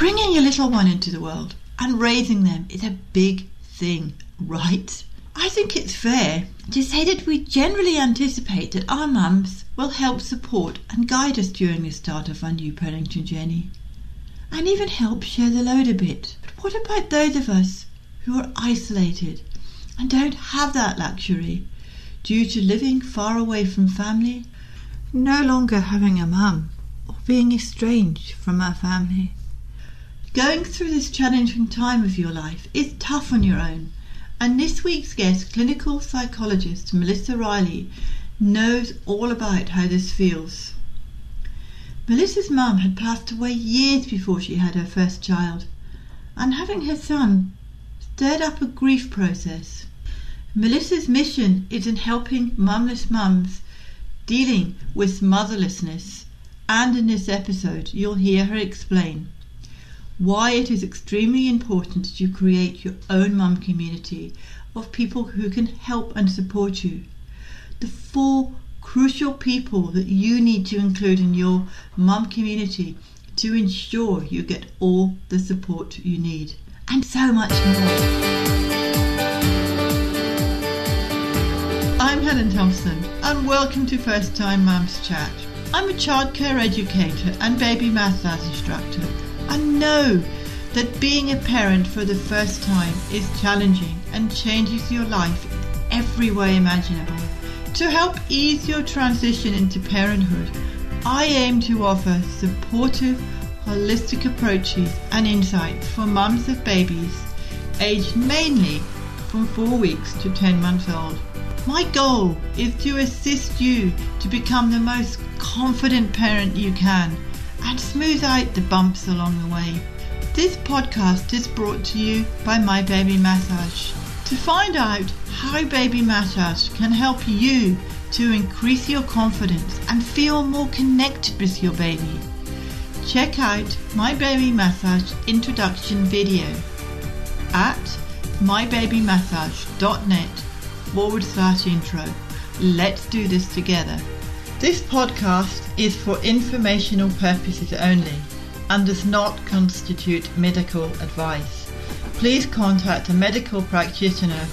Bringing a little one into the world and raising them is a big thing, right? I think it's fair to say that we generally anticipate that our mums will help support and guide us during the start of our new parenting journey and even help share the load a bit. But what about those of us who are isolated and don't have that luxury due to living far away from family, no longer having a mum, or being estranged from our family? Going through this challenging time of your life is tough on your own and this week's guest, clinical psychologist Melissa Riley, knows all about how this feels. Melissa's mum had passed away years before she had her first child, and having her son stirred up a grief process. Melissa's mission is in helping mumless mums dealing with motherlessness, and in this episode, you'll hear her explain why it is extremely important that you create your own mum community of people who can help and support you. The four crucial people that you need to include in your mum community to ensure you get all the support you need, and so much more. I'm Helen Thompson, and welcome to First Time Mums Chat. I'm a childcare educator and baby massage instructor I know that being a parent for the first time is challenging and changes your life every way imaginable. To help ease your transition into parenthood, I aim to offer supportive, holistic approaches and insights for mums of babies aged mainly from 4 weeks to 10 months old. My goal is to assist you to become the most confident parent you can and smooth out the bumps along the way. This podcast is brought to you by My Baby Massage. To find out how Baby Massage can help you to increase your confidence and feel more connected with your baby, check out My Baby Massage introduction video at mybabymassage.net forward slash intro. Let's do this together. This podcast is for informational purposes only and does not constitute medical advice. Please contact a medical practitioner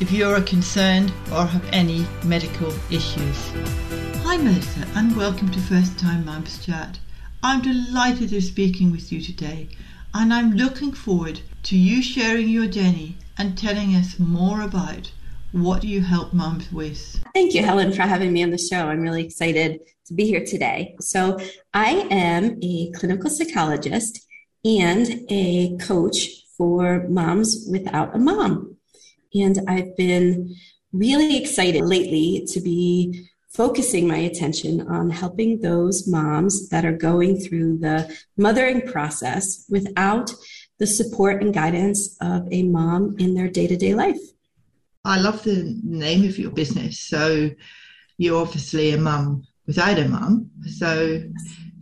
if you are concerned or have any medical issues. Hi Melissa and welcome to First Time Mums Chat. I'm delighted to be speaking with you today and I'm looking forward to you sharing your journey and telling us more about what do you help moms with? Thank you, Helen, for having me on the show. I'm really excited to be here today. So, I am a clinical psychologist and a coach for moms without a mom. And I've been really excited lately to be focusing my attention on helping those moms that are going through the mothering process without the support and guidance of a mom in their day to day life. I love the name of your business. So you're obviously a mum without a mum. So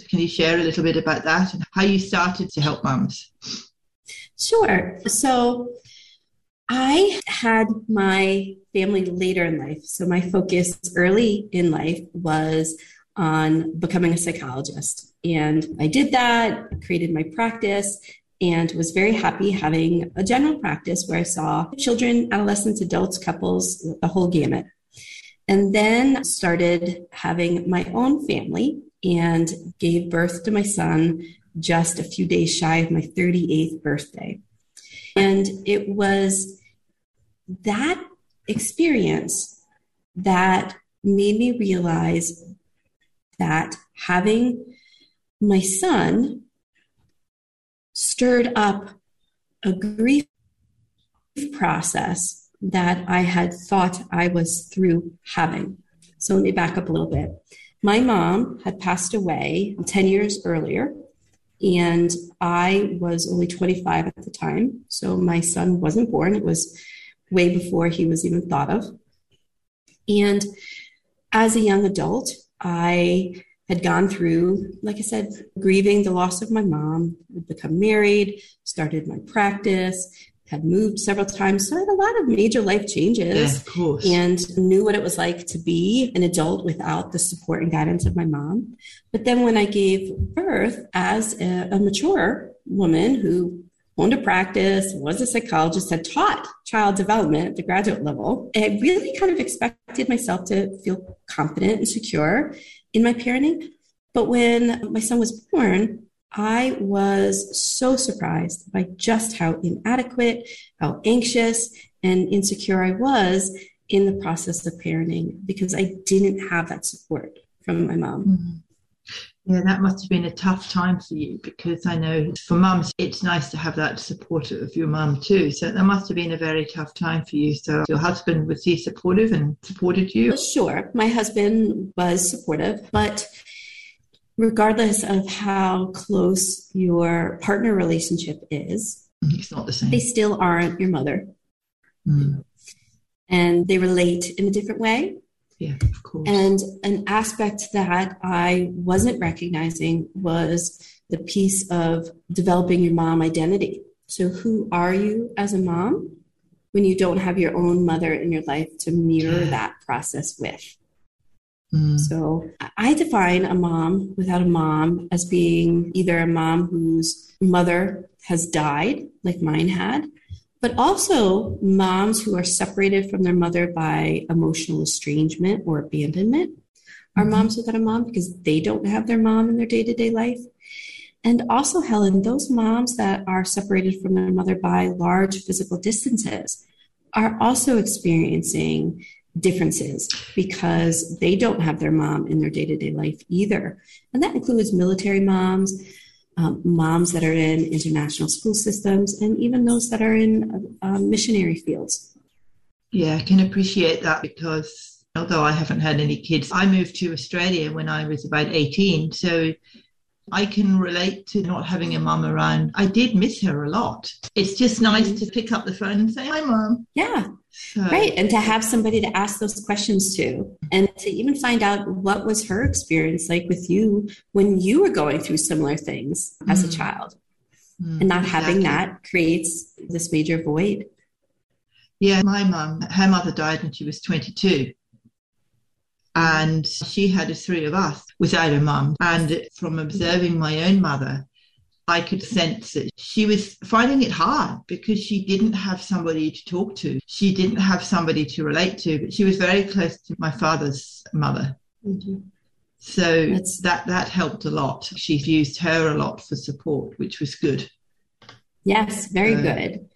can you share a little bit about that and how you started to help mums? Sure. So I had my family later in life. So my focus early in life was on becoming a psychologist. And I did that, created my practice, and was very happy having a general practice where I saw children, adolescents, adults, couples, the whole gamut. And then started having my own family and gave birth to my son just a few days shy of my 38th birthday. And it was that experience that made me realize that having my son stirred up a grief process that I had thought I was through having. So let me back up a little bit. My mom had passed away 10 years earlier, and I was only 25 at the time. So my son wasn't born. It was way before he was even thought of. And as a young adult, I had gone through, like I said, grieving the loss of my mom, had become married, started my practice, had moved several times. So I had a lot of major life changes yeah, and knew what it was like to be an adult without the support and guidance of my mom. But then when I gave birth as a, a mature woman who owned a practice, was a psychologist, had taught child development at the graduate level. And I really kind of expected myself to feel confident and secure in my parenting. But when my son was born, I was so surprised by just how inadequate, how anxious, and insecure I was in the process of parenting because I didn't have that support from my mom. Mm-hmm. Yeah, that must have been a tough time for you because I know for mums, it's nice to have that support of your mum too. So that must have been a very tough time for you. So your husband, was he supportive and supported you? Sure. My husband was supportive, but regardless of how close your partner relationship is, it's not the same. They still aren't your mother. Mm. And they relate in a different way. Yeah, of course. And an aspect that I wasn't recognizing was the piece of developing your mom identity. So, who are you as a mom when you don't have your own mother in your life to mirror that process with? Mm. So, I define a mom without a mom as being either a mom whose mother has died, like mine had, but also moms who are separated from their mother by emotional estrangement or abandonment are mm-hmm. moms without a mom because they don't have their mom in their day to day life. And also, Helen, those moms that are separated from their mother by large physical distances are also experiencing differences because they don't have their mom in their day to day life either. And that includes military moms, um, moms that are in international school systems, and even those that are in uh, missionary fields. Yeah, I can appreciate that because although I haven't had any kids, I moved to Australia when I was about 18. So I can relate to not having a mum around. I did miss her a lot. It's just nice mm-hmm. to pick up the phone and say, Hi, mom. Yeah. So. Right. And to have somebody to ask those questions to, and to even find out what was her experience like with you when you were going through similar things mm. as a mm. child. Mm, and not exactly. having that creates this major void. Yeah, my mum, her mother died when she was 22. And she had us three of us without a mum. And from observing my own mother, I could sense that she was finding it hard because she didn't have somebody to talk to. She didn't have somebody to relate to, but she was very close to my father's mother. Mm-hmm. So That's... that that helped a lot. She used her a lot for support, which was good. Yes, very uh, good.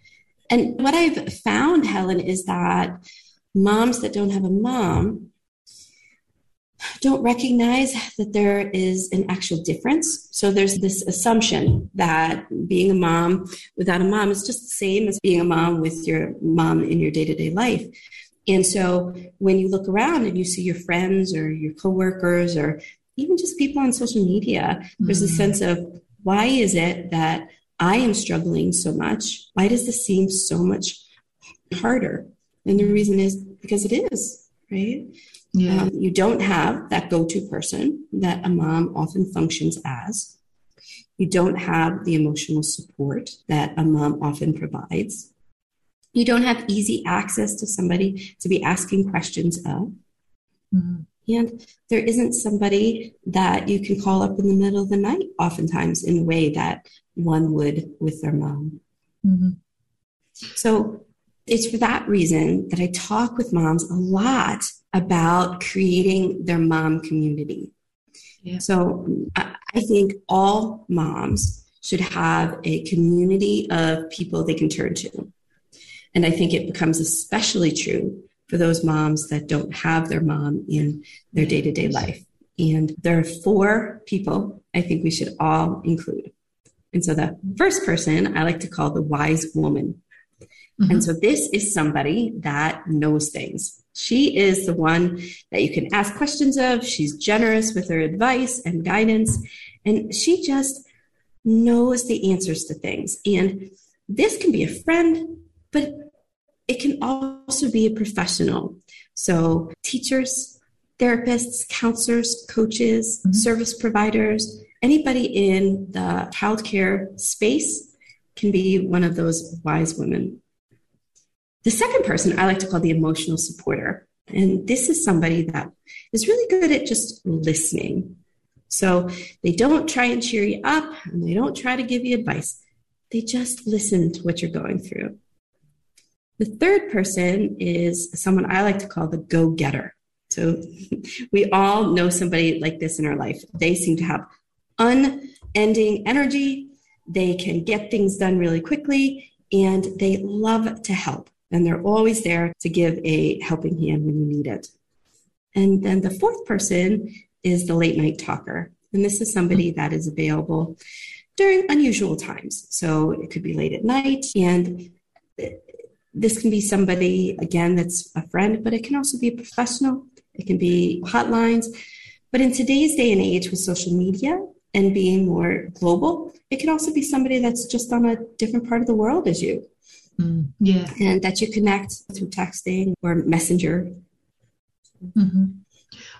And what I've found, Helen, is that moms that don't have a mom don't recognize that there is an actual difference. So there's this assumption that being a mom without a mom is just the same as being a mom with your mom in your day to day life. And so when you look around and you see your friends or your coworkers or even just people on social media, mm-hmm. there's a mm. sense of why is it that I am struggling so much? Why does this seem so much harder? And the reason is because it is, right? Yeah. Um, you don't have that go to person that a mom often functions as. You don't have the emotional support that a mom often provides. You don't have easy access to somebody to be asking questions of. Mm-hmm. And there isn't somebody that you can call up in the middle of the night, oftentimes, in a way that one would with their mom. Mm-hmm. So it's for that reason that I talk with moms a lot about creating their mom community. Yeah. So I think all moms should have a community of people they can turn to. And I think it becomes especially true for those moms that don't have their mom in their day to day life. And there are four people I think we should all include. And so the first person I like to call the wise woman. Mm-hmm. And so this is somebody that knows things. She is the one that you can ask questions of. She's generous with her advice and guidance, and she just knows the answers to things. And this can be a friend, but it can also be a professional. So, teachers, therapists, counselors, coaches, mm-hmm. service providers, anybody in the childcare space can be one of those wise women. The second person I like to call the emotional supporter. And this is somebody that is really good at just listening. So they don't try and cheer you up and they don't try to give you advice. They just listen to what you're going through. The third person is someone I like to call the go getter. So we all know somebody like this in our life. They seem to have unending energy. They can get things done really quickly and they love to help. And they're always there to give a helping hand when you need it. And then the fourth person is the late night talker. And this is somebody mm-hmm. that is available during unusual times. So it could be late at night. And this can be somebody, again, that's a friend, but it can also be a professional. It can be hotlines. But in today's day and age with social media and being more global, it can also be somebody that's just on a different part of the world as you. Mm, yeah. And that you connect through texting or messenger. Mm-hmm.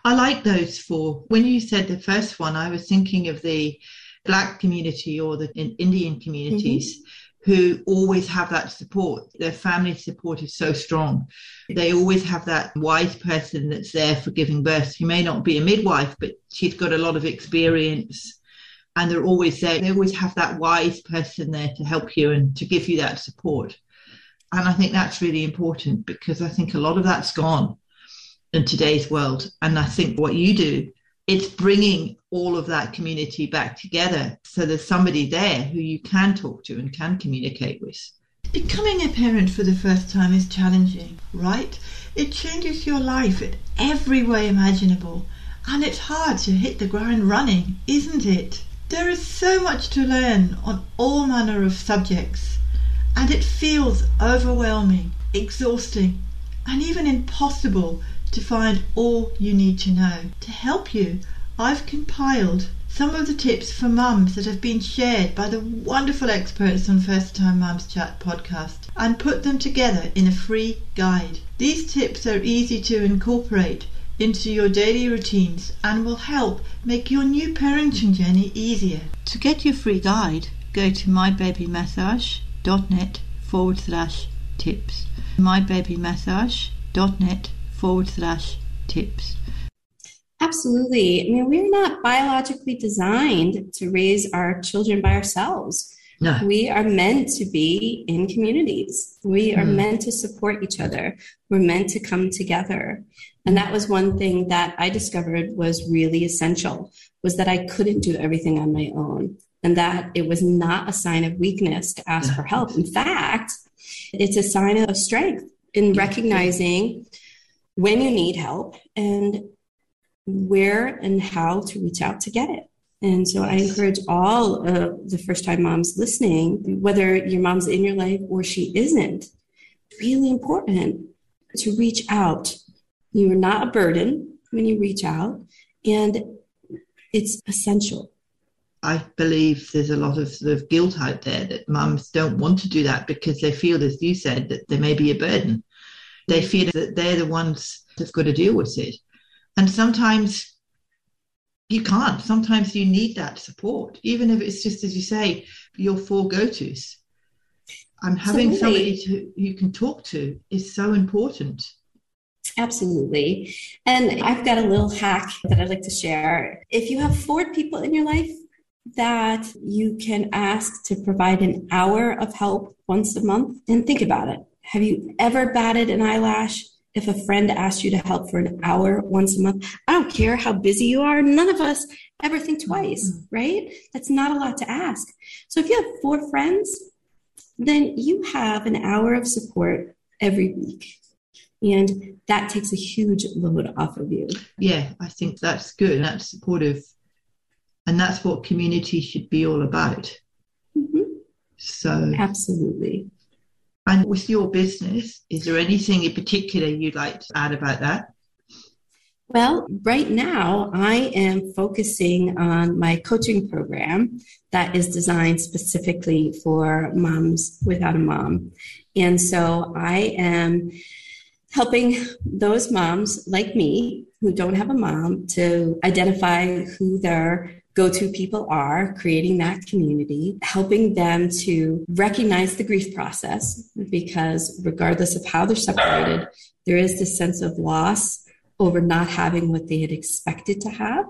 I like those four. When you said the first one, I was thinking of the Black community or the Indian communities. Mm-hmm who always have that support. Their family support is so strong. They always have that wise person that's there for giving birth. She may not be a midwife, but she's got a lot of experience and they're always there. They always have that wise person there to help you and to give you that support. And I think that's really important because I think a lot of that's gone in today's world. And I think what you do, it's bringing all of that community back together. So there's somebody there who you can talk to and can communicate with. Becoming a parent for the first time is challenging, right? It changes your life in every way imaginable. And it's hard to hit the ground running, isn't it? There is so much to learn on all manner of subjects, and it feels overwhelming, exhausting, and even impossible to find all you need to know. To help you, I've compiled some of the tips for mums that have been shared by the wonderful experts on First Time Mums Chat podcast and put them together in a free guide. These tips are easy to incorporate into your daily routines and will help make your new parenting journey easier. To get your free guide, go to mybabymassage.net forward slash tips. mybabymassage.net forward slash tips. Absolutely. I mean, we're not biologically designed to raise our children by ourselves. No. We are meant to be in communities. We are mm. meant to support each other. We're meant to come together. And that was one thing that I discovered was really essential was that I couldn't do everything on my own and that it was not a sign of weakness to ask for help. In fact, it's a sign of strength in recognizing when you need help and where and how to reach out to get it. And so I encourage all of the first time moms listening, whether your mom's in your life or she isn't, really important to reach out you are not a burden when you reach out, and it's essential. I believe there's a lot of sort of guilt out there that mums don't want to do that because they feel, as you said, that there may be a burden. They feel that they're the ones that's got to deal with it. And sometimes you can't. Sometimes you need that support, even if it's just, as you say, your four go tos. And having somebody to, you can talk to is so important. Absolutely. And I've got a little hack that I'd like to share. If you have four people in your life that you can ask to provide an hour of help once a month, and think about it. Have you ever batted an eyelash if a friend asked you to help for an hour once a month? I don't care how busy you are. None of us ever think twice, mm-hmm. right? That's not a lot to ask. So if you have four friends, then you have an hour of support every week. And that takes a huge load off of you. Yeah, I think that's good. That's supportive. And that's what community should be all about. Mm-hmm. So, absolutely. And with your business, is there anything in particular you'd like to add about that? Well, right now I am focusing on my coaching program that is designed specifically for moms without a mom. And so I am helping those moms like me who don't have a mom to identify who their go to people are, creating that community, helping them to recognize the grief process because regardless of how they're separated, there is this sense of loss over not having what they had expected to have.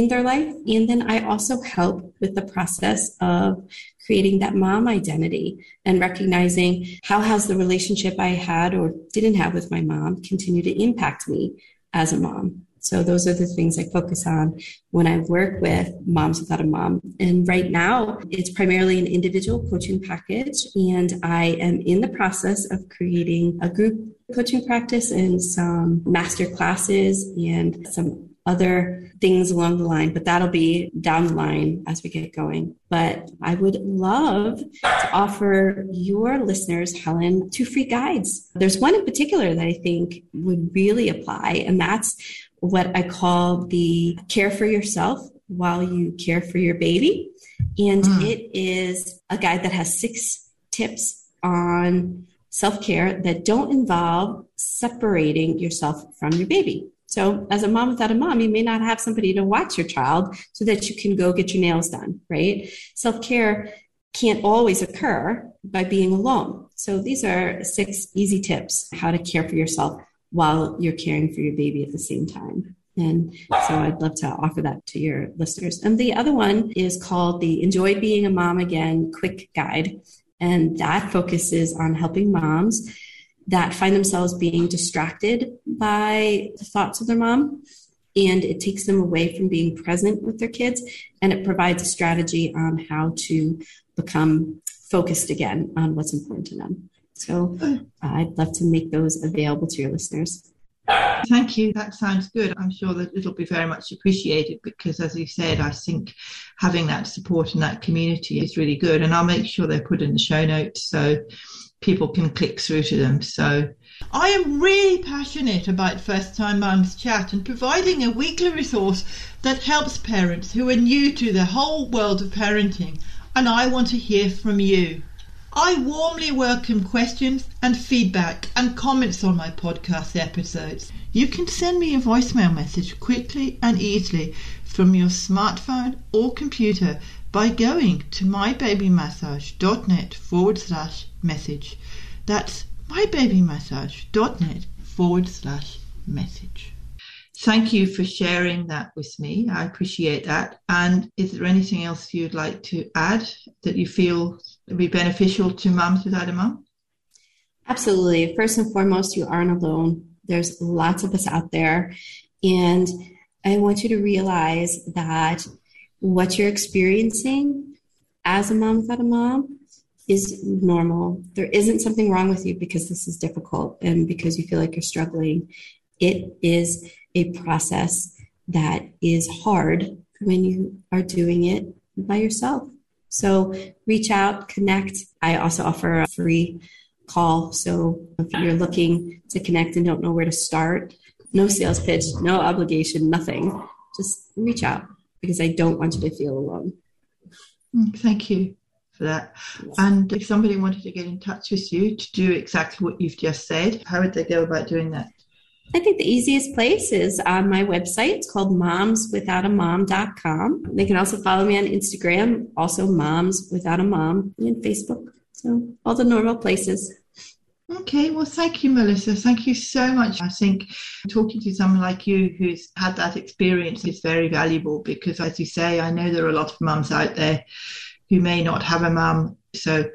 in their life. And then I also help with the process of creating that mom identity and recognizing how has the relationship I had or didn't have with my mom continue to impact me as a mom. So those are the things I focus on when I work with moms without a mom. And right now, it's primarily an individual coaching package. And I am in the process of creating a group coaching practice and some master classes and some other things along the line, but that'll be down the line as we get going. But I would love to offer your listeners, Helen, two free guides. There's one in particular that I think would really apply, and that's what I call the care for yourself while you care for your baby. And mm. it is a guide that has six tips on self care that don't involve separating yourself from your baby. So, as a mom without a mom, you may not have somebody to watch your child so that you can go get your nails done, right? Self care can't always occur by being alone. So, these are six easy tips how to care for yourself while you're caring for your baby at the same time. And so I'd love to offer that to your listeners. And the other one is called the Enjoy Being a Mom Again Quick Guide. And that focuses on helping moms that find themselves being distracted by the thoughts of their mom and it takes them away from being present with their kids and it provides a strategy on how to become focused again on what's important to them so uh, i'd love to make those available to your listeners Thank you. That sounds good. I'm sure that it'll be very much appreciated because, as you said, I think having that support in that community is really good. And I'll make sure they're put in the show notes so people can click through to them. So I am really passionate about First Time Mums Chat and providing a weekly resource that helps parents who are new to the whole world of parenting. And I want to hear from you. I warmly welcome questions and feedback and comments on my podcast episodes. You can send me a voicemail message quickly and easily from your smartphone or computer by going to mybabymassage.net forward slash message. That's mybabymassage.net forward slash message. Thank you for sharing that with me. I appreciate that. And is there anything else you'd like to add that you feel would be beneficial to moms without a mom? Absolutely. First and foremost, you aren't alone. There's lots of us out there. And I want you to realize that what you're experiencing as a mom without a mom is normal. There isn't something wrong with you because this is difficult and because you feel like you're struggling. It is a process that is hard when you are doing it by yourself. So reach out, connect. I also offer a free call. So if you're looking to connect and don't know where to start, no sales pitch, no obligation, nothing. Just reach out because I don't want you to feel alone. Mm, thank you for that. And if somebody wanted to get in touch with you to do exactly what you've just said, how would they go about doing that? I think the easiest place is on my website. It's called momswithoutamom.com. They can also follow me on Instagram, also Moms Without a Mom, and Facebook. So all the normal places. Okay, well, thank you, Melissa. Thank you so much. I think talking to someone like you who's had that experience is very valuable because, as you say, I know there are a lot of mums out there who may not have a mum. So,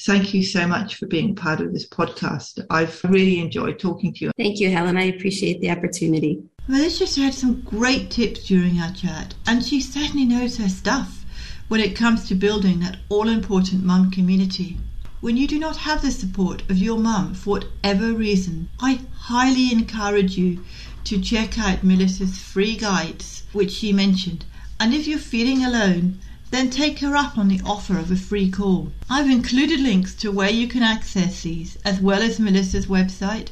thank you so much for being part of this podcast. I've really enjoyed talking to you. Thank you, Helen. I appreciate the opportunity. Melissa shared some great tips during our chat, and she certainly knows her stuff when it comes to building that all important mum community. When you do not have the support of your mum for whatever reason, I highly encourage you to check out Melissa's free guides, which she mentioned. And if you're feeling alone, then take her up on the offer of a free call. I've included links to where you can access these, as well as Melissa's website,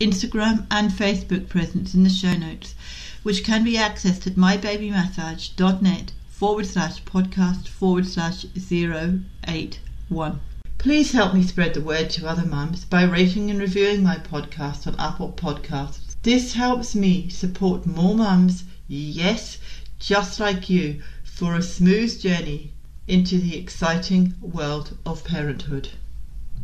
Instagram, and Facebook presence in the show notes, which can be accessed at mybabymassage.net forward slash podcast forward slash 081. Please help me spread the word to other mums by rating and reviewing my podcast on Apple Podcasts. This helps me support more mums, yes, just like you, for a smooth journey into the exciting world of parenthood.